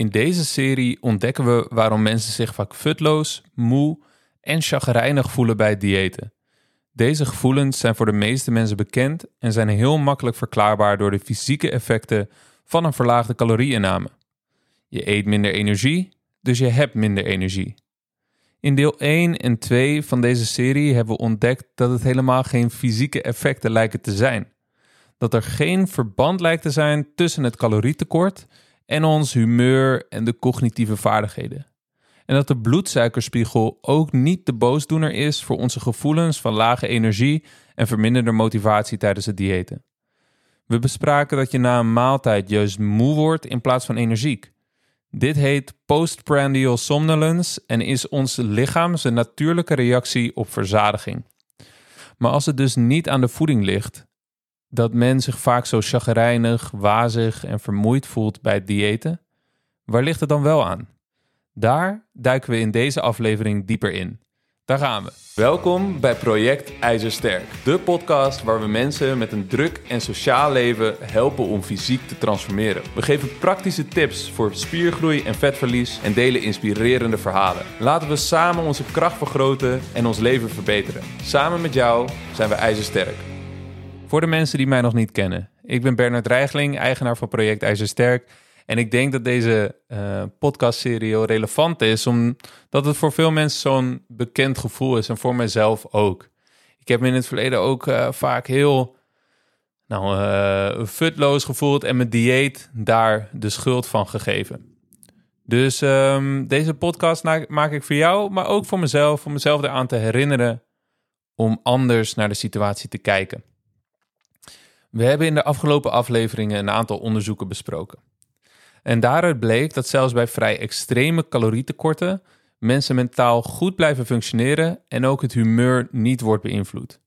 In deze serie ontdekken we waarom mensen zich vaak futloos, moe en chagrijnig voelen bij het diëten. Deze gevoelens zijn voor de meeste mensen bekend en zijn heel makkelijk verklaarbaar door de fysieke effecten van een verlaagde calorieinname. Je eet minder energie, dus je hebt minder energie. In deel 1 en 2 van deze serie hebben we ontdekt dat het helemaal geen fysieke effecten lijken te zijn. Dat er geen verband lijkt te zijn tussen het calorietekort en ons humeur en de cognitieve vaardigheden. En dat de bloedsuikerspiegel ook niet de boosdoener is voor onze gevoelens van lage energie en verminderde motivatie tijdens het diëten. We bespraken dat je na een maaltijd juist moe wordt in plaats van energiek. Dit heet postprandial somnolence en is ons lichaam zijn natuurlijke reactie op verzadiging. Maar als het dus niet aan de voeding ligt, dat men zich vaak zo chagrijnig, wazig en vermoeid voelt bij het diëten, waar ligt het dan wel aan? Daar duiken we in deze aflevering dieper in. Daar gaan we. Welkom bij Project IJzersterk, de podcast waar we mensen met een druk en sociaal leven helpen om fysiek te transformeren. We geven praktische tips voor spiergroei en vetverlies en delen inspirerende verhalen. Laten we samen onze kracht vergroten en ons leven verbeteren. Samen met jou zijn we IJzersterk. Voor de mensen die mij nog niet kennen, ik ben Bernard Reigling, eigenaar van Project IJzersterk. En ik denk dat deze uh, podcastserie heel relevant is, omdat het voor veel mensen zo'n bekend gevoel is en voor mijzelf ook. Ik heb me in het verleden ook uh, vaak heel nou, uh, futloos gevoeld en mijn dieet daar de schuld van gegeven. Dus um, deze podcast maak ik voor jou, maar ook voor mezelf, om mezelf eraan te herinneren om anders naar de situatie te kijken. We hebben in de afgelopen afleveringen een aantal onderzoeken besproken. En daaruit bleek dat zelfs bij vrij extreme calorietekorten mensen mentaal goed blijven functioneren en ook het humeur niet wordt beïnvloed.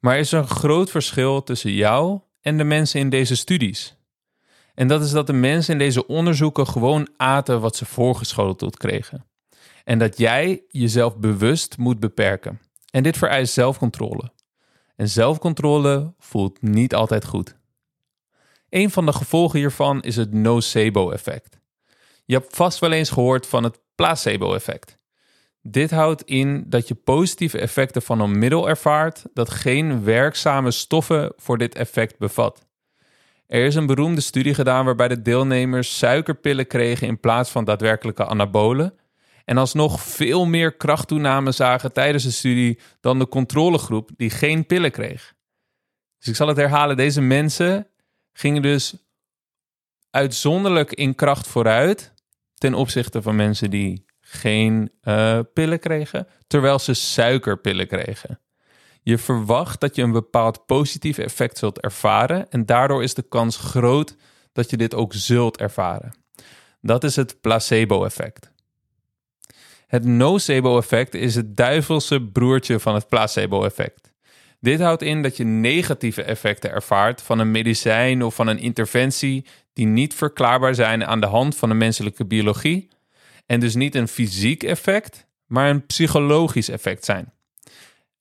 Maar er is een groot verschil tussen jou en de mensen in deze studies. En dat is dat de mensen in deze onderzoeken gewoon aten wat ze voorgeschoteld kregen. En dat jij jezelf bewust moet beperken. En dit vereist zelfcontrole. En zelfcontrole voelt niet altijd goed. Een van de gevolgen hiervan is het nocebo-effect. Je hebt vast wel eens gehoord van het placebo-effect. Dit houdt in dat je positieve effecten van een middel ervaart dat geen werkzame stoffen voor dit effect bevat. Er is een beroemde studie gedaan waarbij de deelnemers suikerpillen kregen in plaats van daadwerkelijke anabolen en alsnog veel meer krachttoename zagen tijdens de studie dan de controlegroep die geen pillen kreeg. Dus ik zal het herhalen: deze mensen gingen dus uitzonderlijk in kracht vooruit ten opzichte van mensen die geen uh, pillen kregen, terwijl ze suikerpillen kregen. Je verwacht dat je een bepaald positief effect zult ervaren en daardoor is de kans groot dat je dit ook zult ervaren. Dat is het placebo-effect. Het nocebo-effect is het duivelse broertje van het placebo-effect. Dit houdt in dat je negatieve effecten ervaart van een medicijn of van een interventie die niet verklaarbaar zijn aan de hand van de menselijke biologie en dus niet een fysiek effect, maar een psychologisch effect zijn.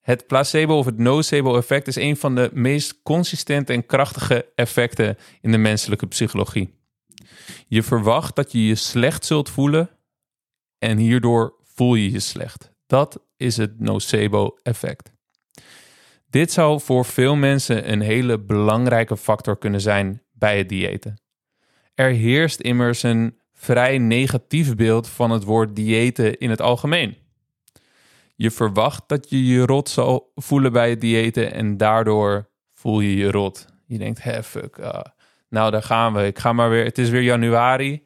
Het placebo of het nocebo-effect is een van de meest consistente en krachtige effecten in de menselijke psychologie. Je verwacht dat je je slecht zult voelen en hierdoor voel je je slecht. Dat is het nocebo-effect. Dit zou voor veel mensen een hele belangrijke factor kunnen zijn bij het diëten. Er heerst immers een vrij negatief beeld van het woord diëten in het algemeen. Je verwacht dat je je rot zal voelen bij het diëten en daardoor voel je je rot. Je denkt, hè, fuck, uh, nou daar gaan we. Ik ga maar weer, het is weer januari.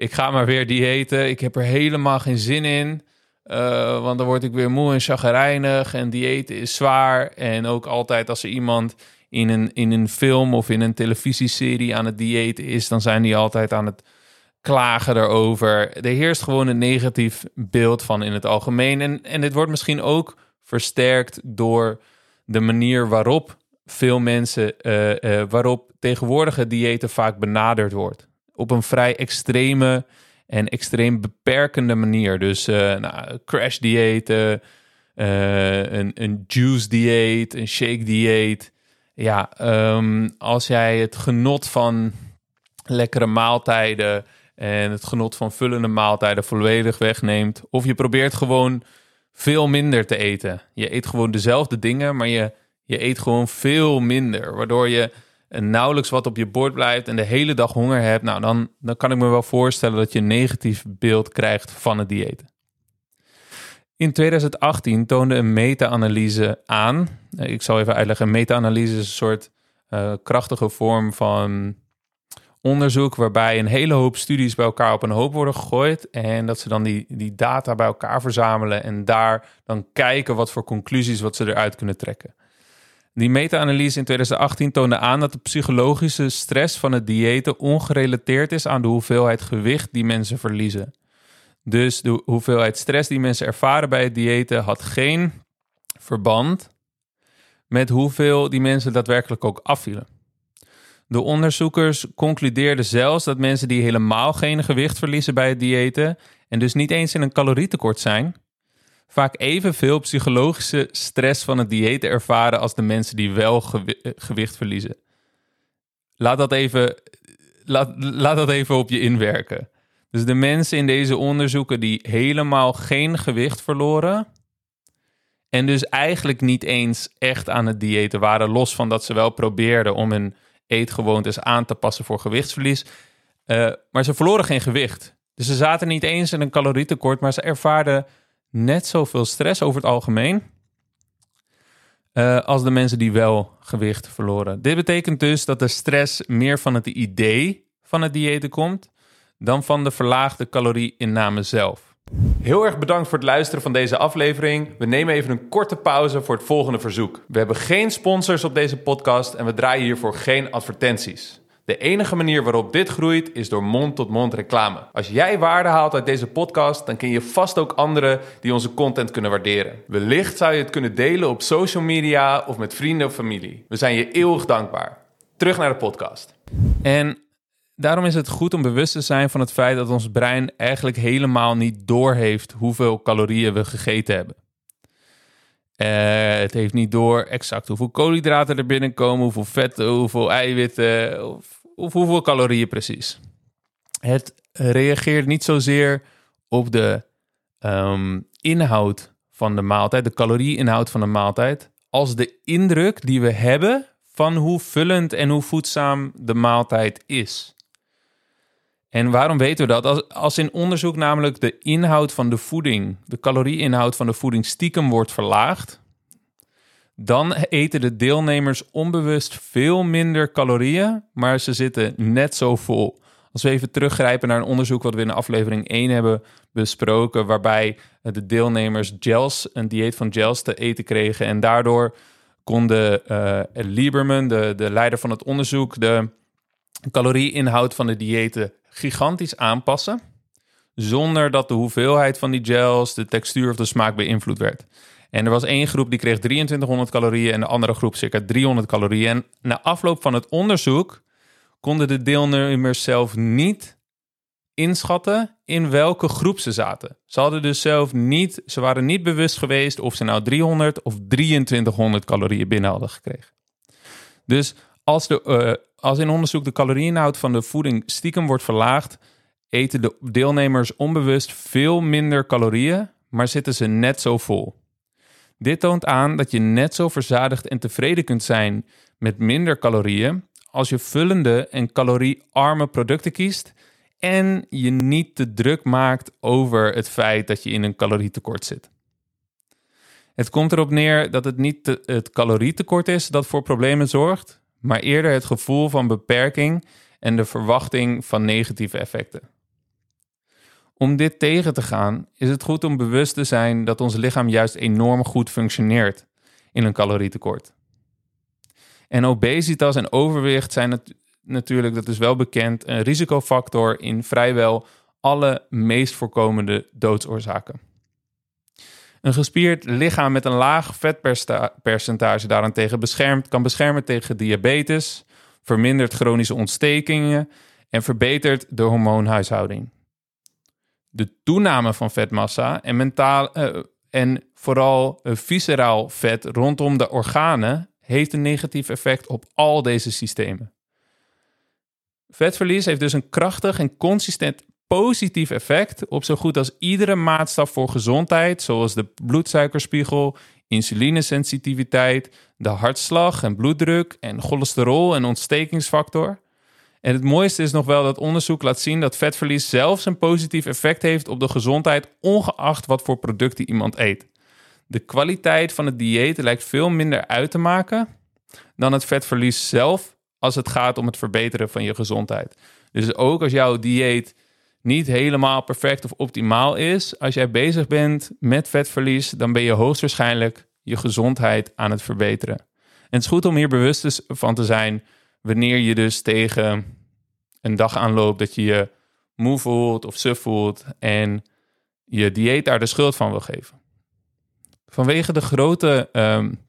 Ik ga maar weer diëten. Ik heb er helemaal geen zin in. Uh, want dan word ik weer moe en chagrijnig en dieet is zwaar. En ook altijd als er iemand in een, in een film of in een televisieserie aan het dieet is, dan zijn die altijd aan het klagen erover. Er heerst gewoon een negatief beeld van in het algemeen. En, en dit wordt misschien ook versterkt door de manier waarop veel mensen, uh, uh, waarop tegenwoordige diëten vaak benaderd wordt. Op een vrij extreme en extreem beperkende manier. Dus uh, nou, crash diëten, uh, een, een juice dieet, een shake dieet. Ja, um, als jij het genot van lekkere maaltijden en het genot van vullende maaltijden volledig wegneemt. Of je probeert gewoon veel minder te eten. Je eet gewoon dezelfde dingen, maar je, je eet gewoon veel minder. Waardoor je nauwelijks wat op je bord blijft en de hele dag honger hebt. Nou, dan, dan kan ik me wel voorstellen dat je een negatief beeld krijgt van het dieet. In 2018 toonde een meta-analyse aan. Ik zal even uitleggen. Een meta-analyse is een soort uh, krachtige vorm van onderzoek waarbij een hele hoop studies bij elkaar op een hoop worden gegooid. En dat ze dan die, die data bij elkaar verzamelen en daar dan kijken wat voor conclusies wat ze eruit kunnen trekken. Die meta-analyse in 2018 toonde aan dat de psychologische stress van het diëten ongerelateerd is aan de hoeveelheid gewicht die mensen verliezen. Dus de hoeveelheid stress die mensen ervaren bij het diëten had geen verband met hoeveel die mensen daadwerkelijk ook afvielen. De onderzoekers concludeerden zelfs dat mensen die helemaal geen gewicht verliezen bij het diëten en dus niet eens in een calorietekort zijn, vaak evenveel psychologische stress van het dieet ervaren als de mensen die wel gewicht verliezen. Laat dat even, laat, laat dat even op je inwerken. Dus de mensen in deze onderzoeken die helemaal geen gewicht verloren. En dus eigenlijk niet eens echt aan het diëten waren, los van dat ze wel probeerden om hun eetgewoontes aan te passen voor gewichtsverlies. Uh, maar ze verloren geen gewicht. Dus ze zaten niet eens in een calorietekort, maar ze ervaarden net zoveel stress over het algemeen. Uh, als de mensen die wel gewicht verloren. Dit betekent dus dat de stress meer van het idee van het dieet komt dan van de verlaagde calorieinname zelf. Heel erg bedankt voor het luisteren van deze aflevering. We nemen even een korte pauze voor het volgende verzoek. We hebben geen sponsors op deze podcast en we draaien hiervoor geen advertenties. De enige manier waarop dit groeit is door mond-tot-mond reclame. Als jij waarde haalt uit deze podcast, dan ken je vast ook anderen die onze content kunnen waarderen. Wellicht zou je het kunnen delen op social media of met vrienden of familie. We zijn je eeuwig dankbaar. Terug naar de podcast. En daarom is het goed om bewust te zijn van het feit dat ons brein eigenlijk helemaal niet doorheeft hoeveel calorieën we gegeten hebben. Uh, het heeft niet door exact hoeveel koolhydraten er binnenkomen, hoeveel vetten, hoeveel eiwitten of, of hoeveel calorieën precies. Het reageert niet zozeer op de um, inhoud van de maaltijd, de calorieinhoud van de maaltijd, als de indruk die we hebben van hoe vullend en hoe voedzaam de maaltijd is. En waarom weten we dat? Als, als in onderzoek namelijk de inhoud van de voeding, de calorieinhoud van de voeding stiekem wordt verlaagd, dan eten de deelnemers onbewust veel minder calorieën, maar ze zitten net zo vol. Als we even teruggrijpen naar een onderzoek wat we in aflevering 1 hebben besproken, waarbij de deelnemers gels, een dieet van gels te eten kregen en daardoor konden uh, Lieberman, de, de leider van het onderzoek, de calorieinhoud van de diëten gigantisch aanpassen. Zonder dat de hoeveelheid van die gels, de textuur of de smaak beïnvloed werd. En er was één groep die kreeg 2300 calorieën en de andere groep circa 300 calorieën. En na afloop van het onderzoek konden de deelnemers zelf niet inschatten in welke groep ze zaten. Ze hadden dus zelf niet, ze waren niet bewust geweest of ze nou 300 of 2300 calorieën binnen hadden gekregen. Dus als, de, uh, als in onderzoek de calorieinhoud van de voeding stiekem wordt verlaagd, eten de deelnemers onbewust veel minder calorieën, maar zitten ze net zo vol. Dit toont aan dat je net zo verzadigd en tevreden kunt zijn met minder calorieën als je vullende en caloriearme producten kiest en je niet te druk maakt over het feit dat je in een calorietekort zit. Het komt erop neer dat het niet het calorietekort is dat voor problemen zorgt, maar eerder het gevoel van beperking en de verwachting van negatieve effecten. Om dit tegen te gaan, is het goed om bewust te zijn dat ons lichaam juist enorm goed functioneert in een calorietekort. En obesitas en overwicht zijn natuurlijk, dat is wel bekend, een risicofactor in vrijwel alle meest voorkomende doodsoorzaken. Een gespierd lichaam met een laag vetpercentage daarentegen beschermt, kan beschermen tegen diabetes, vermindert chronische ontstekingen en verbetert de hormoonhuishouding. De toename van vetmassa en, mentaal, uh, en vooral uh, visceraal vet rondom de organen heeft een negatief effect op al deze systemen. Vetverlies heeft dus een krachtig en consistent positief effect op zo goed als iedere maatstaf voor gezondheid, zoals de bloedsuikerspiegel, insulinesensitiviteit, de hartslag en bloeddruk en cholesterol en ontstekingsfactor. En het mooiste is nog wel dat onderzoek laat zien dat vetverlies zelfs een positief effect heeft op de gezondheid, ongeacht wat voor producten iemand eet. De kwaliteit van het dieet lijkt veel minder uit te maken dan het vetverlies zelf als het gaat om het verbeteren van je gezondheid. Dus ook als jouw dieet niet helemaal perfect of optimaal is, als jij bezig bent met vetverlies, dan ben je hoogstwaarschijnlijk je gezondheid aan het verbeteren. En het is goed om hier bewust van te zijn wanneer je dus tegen een dag aanloopt dat je je moe voelt of suf voelt en je dieet daar de schuld van wil geven. Vanwege de grote um,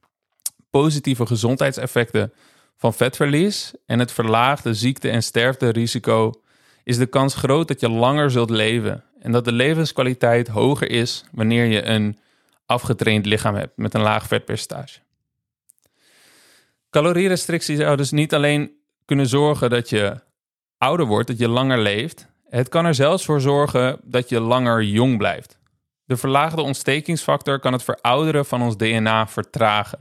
positieve gezondheidseffecten van vetverlies en het verlaagde ziekte- en sterfterisico is de kans groot dat je langer zult leven en dat de levenskwaliteit hoger is wanneer je een afgetraind lichaam hebt met een laag vetpercentage. Calorierestrictie zou dus niet alleen kunnen zorgen dat je ouder wordt, dat je langer leeft. Het kan er zelfs voor zorgen dat je langer jong blijft. De verlaagde ontstekingsfactor kan het verouderen van ons DNA vertragen.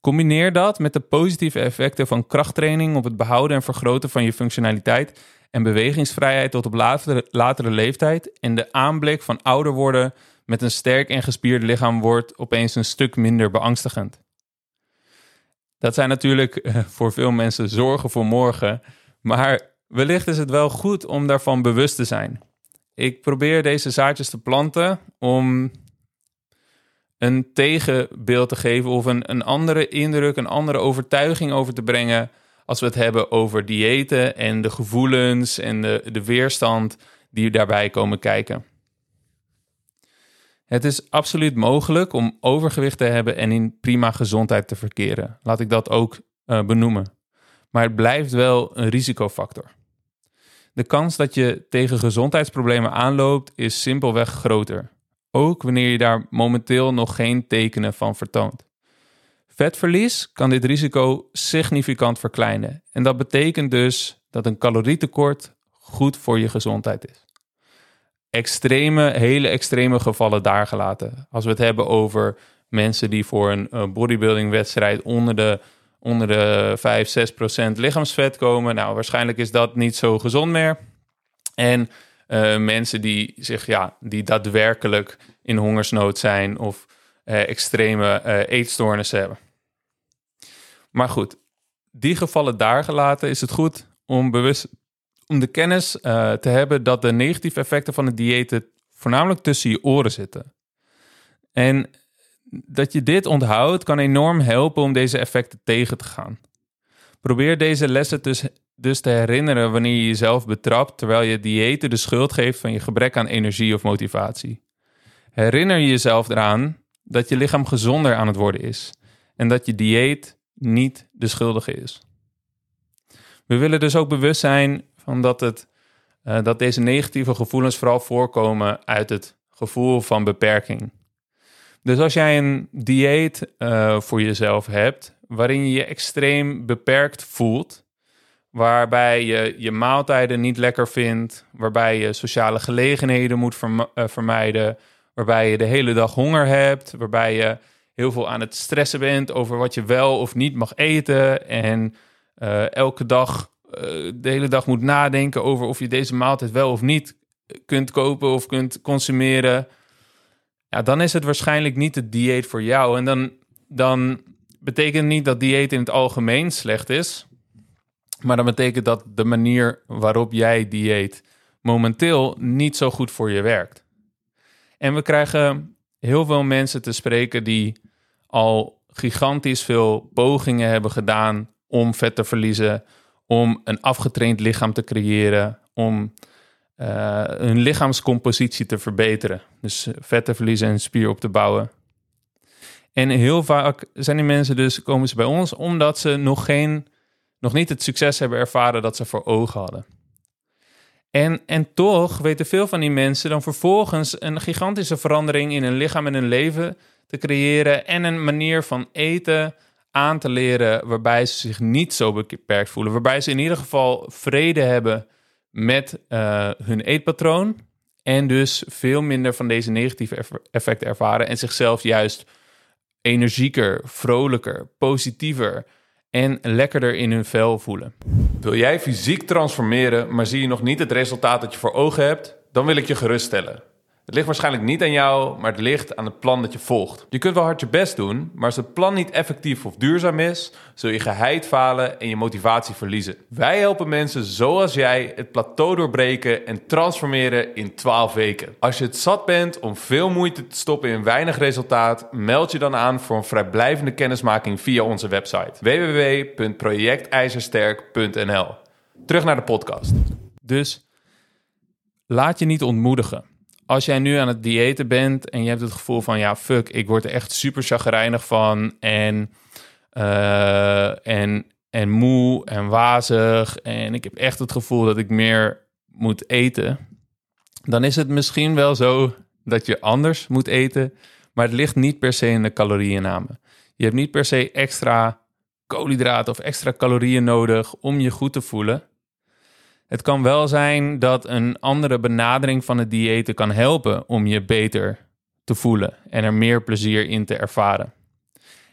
Combineer dat met de positieve effecten van krachttraining op het behouden en vergroten van je functionaliteit en bewegingsvrijheid tot op latere, latere leeftijd. En de aanblik van ouder worden met een sterk en gespierd lichaam wordt opeens een stuk minder beangstigend. Dat zijn natuurlijk eh, voor veel mensen zorgen voor morgen, maar wellicht is het wel goed om daarvan bewust te zijn. Ik probeer deze zaadjes te planten om een tegenbeeld te geven of een, een andere indruk, een andere overtuiging over te brengen als we het hebben over diëten en de gevoelens en de, de weerstand die daarbij komen kijken. Het is absoluut mogelijk om overgewicht te hebben en in prima gezondheid te verkeren. Laat ik dat ook uh, benoemen. Maar het blijft wel een risicofactor. De kans dat je tegen gezondheidsproblemen aanloopt is simpelweg groter. Ook wanneer je daar momenteel nog geen tekenen van vertoont. Vetverlies kan dit risico significant verkleinen. En dat betekent dus dat een calorietekort goed voor je gezondheid is. Extreme, hele extreme gevallen daar gelaten. Als we het hebben over mensen die voor een bodybuilding wedstrijd onder de, onder de 5, 6 procent lichaamsvet komen. Nou, waarschijnlijk is dat niet zo gezond meer. En uh, mensen die zich, ja, die daadwerkelijk in hongersnood zijn of uh, extreme uh, eetstoornissen hebben. Maar goed, die gevallen daar gelaten is het goed om bewust om de kennis te hebben dat de negatieve effecten van het dieet voornamelijk tussen je oren zitten. En dat je dit onthoudt kan enorm helpen om deze effecten tegen te gaan. Probeer deze lessen dus dus te herinneren wanneer je jezelf betrapt terwijl je diëten de schuld geeft van je gebrek aan energie of motivatie. Herinner je jezelf eraan dat je lichaam gezonder aan het worden is en dat je dieet niet de schuldige is. We willen dus ook bewust zijn van dat, het, uh, dat deze negatieve gevoelens vooral voorkomen uit het gevoel van beperking. Dus als jij een dieet uh, voor jezelf hebt waarin je je extreem beperkt voelt, waarbij je je maaltijden niet lekker vindt, waarbij je sociale gelegenheden moet eh, vermijden, waarbij je de hele dag honger hebt, waarbij je heel veel aan het stressen bent over wat je wel of niet mag eten en elke dag de hele dag moet nadenken over of je deze maaltijd wel of niet kunt kopen of kunt consumeren. Ja, dan is het waarschijnlijk niet het dieet voor jou. En dan, dan betekent niet dat dieet in het algemeen slecht is. Maar dat betekent dat de manier waarop jij dieet momenteel niet zo goed voor je werkt. En we krijgen heel veel mensen te spreken die al gigantisch veel pogingen hebben gedaan om vet te verliezen, om een afgetraind lichaam te creëren, om uh, hun lichaamscompositie te verbeteren. Dus vet te verliezen en spier op te bouwen. En heel vaak zijn die mensen dus, komen ze bij ons omdat ze nog geen nog niet het succes hebben ervaren dat ze voor ogen hadden. En, en toch weten veel van die mensen dan vervolgens een gigantische verandering in hun lichaam en hun leven te creëren en een manier van eten aan te leren waarbij ze zich niet zo beperkt voelen, waarbij ze in ieder geval vrede hebben met uh, hun eetpatroon. En dus veel minder van deze negatieve effecten ervaren. En zichzelf juist energieker, vrolijker, positiever en lekkerder in hun vel voelen. Wil jij fysiek transformeren, maar zie je nog niet het resultaat dat je voor ogen hebt? Dan wil ik je geruststellen. Het ligt waarschijnlijk niet aan jou, maar het ligt aan het plan dat je volgt. Je kunt wel hard je best doen, maar als het plan niet effectief of duurzaam is, zul je geheid falen en je motivatie verliezen. Wij helpen mensen zoals jij het plateau doorbreken en transformeren in 12 weken. Als je het zat bent om veel moeite te stoppen in weinig resultaat, meld je dan aan voor een vrijblijvende kennismaking via onze website www.projectijzersterk.nl. Terug naar de podcast. Dus laat je niet ontmoedigen als jij nu aan het diëten bent en je hebt het gevoel van ja, fuck, ik word er echt super chagrijnig van en, uh, en, en moe en wazig en ik heb echt het gevoel dat ik meer moet eten, dan is het misschien wel zo dat je anders moet eten, maar het ligt niet per se in de calorieënname. Je hebt niet per se extra koolhydraten of extra calorieën nodig om je goed te voelen. Het kan wel zijn dat een andere benadering van het diëten kan helpen om je beter te voelen en er meer plezier in te ervaren.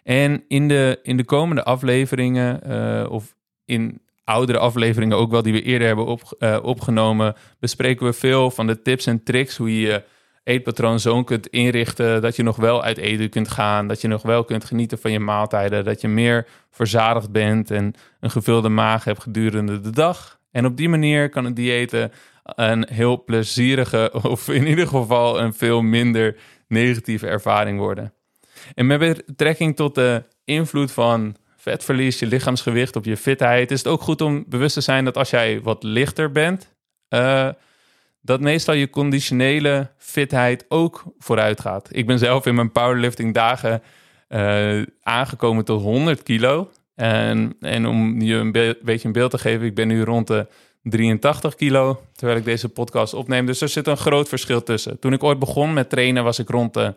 En in de, in de komende afleveringen, uh, of in oudere afleveringen ook wel die we eerder hebben op, uh, opgenomen, bespreken we veel van de tips en tricks hoe je je eetpatroon zo kunt inrichten dat je nog wel uit eten kunt gaan, dat je nog wel kunt genieten van je maaltijden, dat je meer verzadigd bent en een gevulde maag hebt gedurende de dag. En op die manier kan het diëten een heel plezierige, of in ieder geval een veel minder negatieve ervaring worden. En met betrekking tot de invloed van vetverlies, je lichaamsgewicht op je fitheid, is het ook goed om bewust te zijn dat als jij wat lichter bent, uh, dat meestal je conditionele fitheid ook vooruit gaat. Ik ben zelf in mijn powerlifting dagen uh, aangekomen tot 100 kilo. En, en om je een beetje een beeld te geven, ik ben nu rond de 83 kilo terwijl ik deze podcast opneem. Dus er zit een groot verschil tussen. Toen ik ooit begon met trainen was ik rond de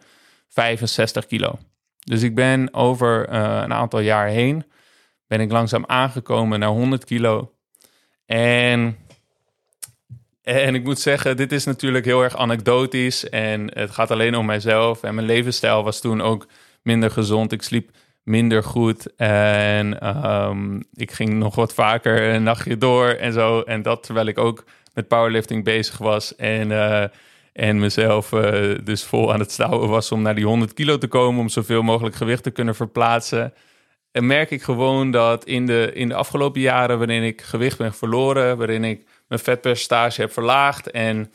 65 kilo. Dus ik ben over uh, een aantal jaar heen, ben ik langzaam aangekomen naar 100 kilo. En, en ik moet zeggen, dit is natuurlijk heel erg anekdotisch en het gaat alleen om mijzelf. En mijn levensstijl was toen ook minder gezond. Ik sliep minder goed. En um, ik ging nog wat vaker een nachtje door en zo. En dat terwijl ik ook met powerlifting bezig was. En, uh, en mezelf uh, dus vol aan het stouwen was om naar die 100 kilo te komen. Om zoveel mogelijk gewicht te kunnen verplaatsen. En merk ik gewoon dat in de, in de afgelopen jaren, waarin ik gewicht ben verloren, waarin ik mijn vetpercentage heb verlaagd en,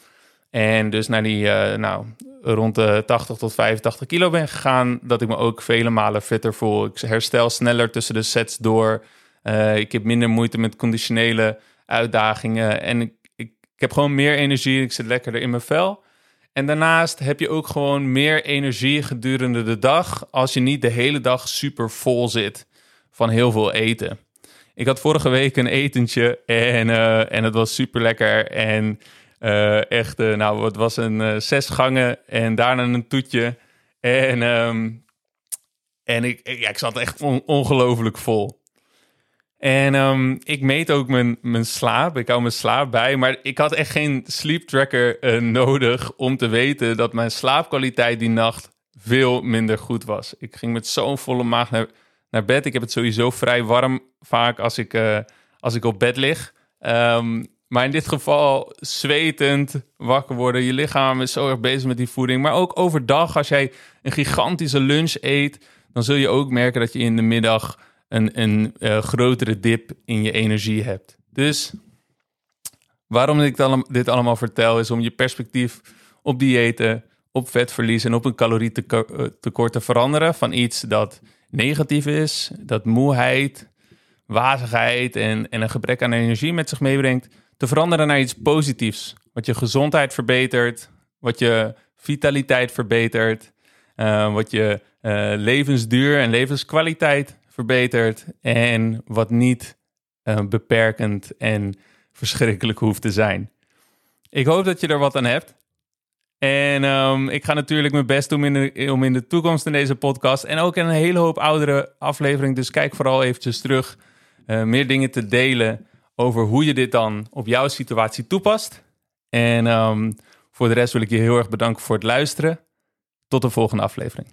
en dus naar die, uh, nou, rond de 80 tot 85 kilo ben gegaan, dat ik me ook vele malen fitter voel. Ik herstel sneller tussen de sets door. Uh, ik heb minder moeite met conditionele uitdagingen. En ik, ik, ik, heb gewoon meer energie. Ik zit lekkerder in mijn vel. En daarnaast heb je ook gewoon meer energie gedurende de dag. Als je niet de hele dag super vol zit van heel veel eten. Ik had vorige week een etentje en, uh, en het was super lekker. En uh, echt, uh, nou, het was een uh, zes gangen en daarna een toetje. En, um, en ik, ja, ik zat echt on ongelooflijk vol. En um, ik meet ook mijn, mijn slaap. Ik hou mijn slaap bij. Maar ik had echt geen sleep tracker nodig om te weten dat mijn slaapkwaliteit die nacht veel minder goed was. Ik ging met zo'n volle maag naar, naar bed. Ik heb het sowieso vrij warm vaak als ik, als ik op bed lig. Um, maar in dit geval zwetend wakker worden. Je lichaam is zo erg bezig met die voeding. Maar ook overdag, als jij een gigantische lunch eet, dan zul je ook merken dat je in de middag een, een uh, grotere dip in je energie hebt. Dus waarom ik dit allemaal vertel, is om je perspectief op diëten, op vetverlies en op een calorietekort te veranderen. Van iets dat negatief is, dat moeheid, wazigheid en, en een gebrek aan energie met zich meebrengt te veranderen naar iets positiefs. Wat je gezondheid verbetert, wat je vitaliteit verbetert, uh, wat je uh, levensduur en levenskwaliteit verbetert en wat niet uh, beperkend en verschrikkelijk hoeft te zijn. Ik hoop dat je er wat aan hebt. En um, ik ga natuurlijk mijn best doen om in de toekomst in deze podcast en ook in een hele hoop oudere aflevering. Dus kijk vooral eventjes terug. meer dingen te delen over hoe je dit dan op jouw situatie toepast. En ehm, voor de rest wil ik je heel erg bedanken voor het luisteren. Tot de volgende aflevering.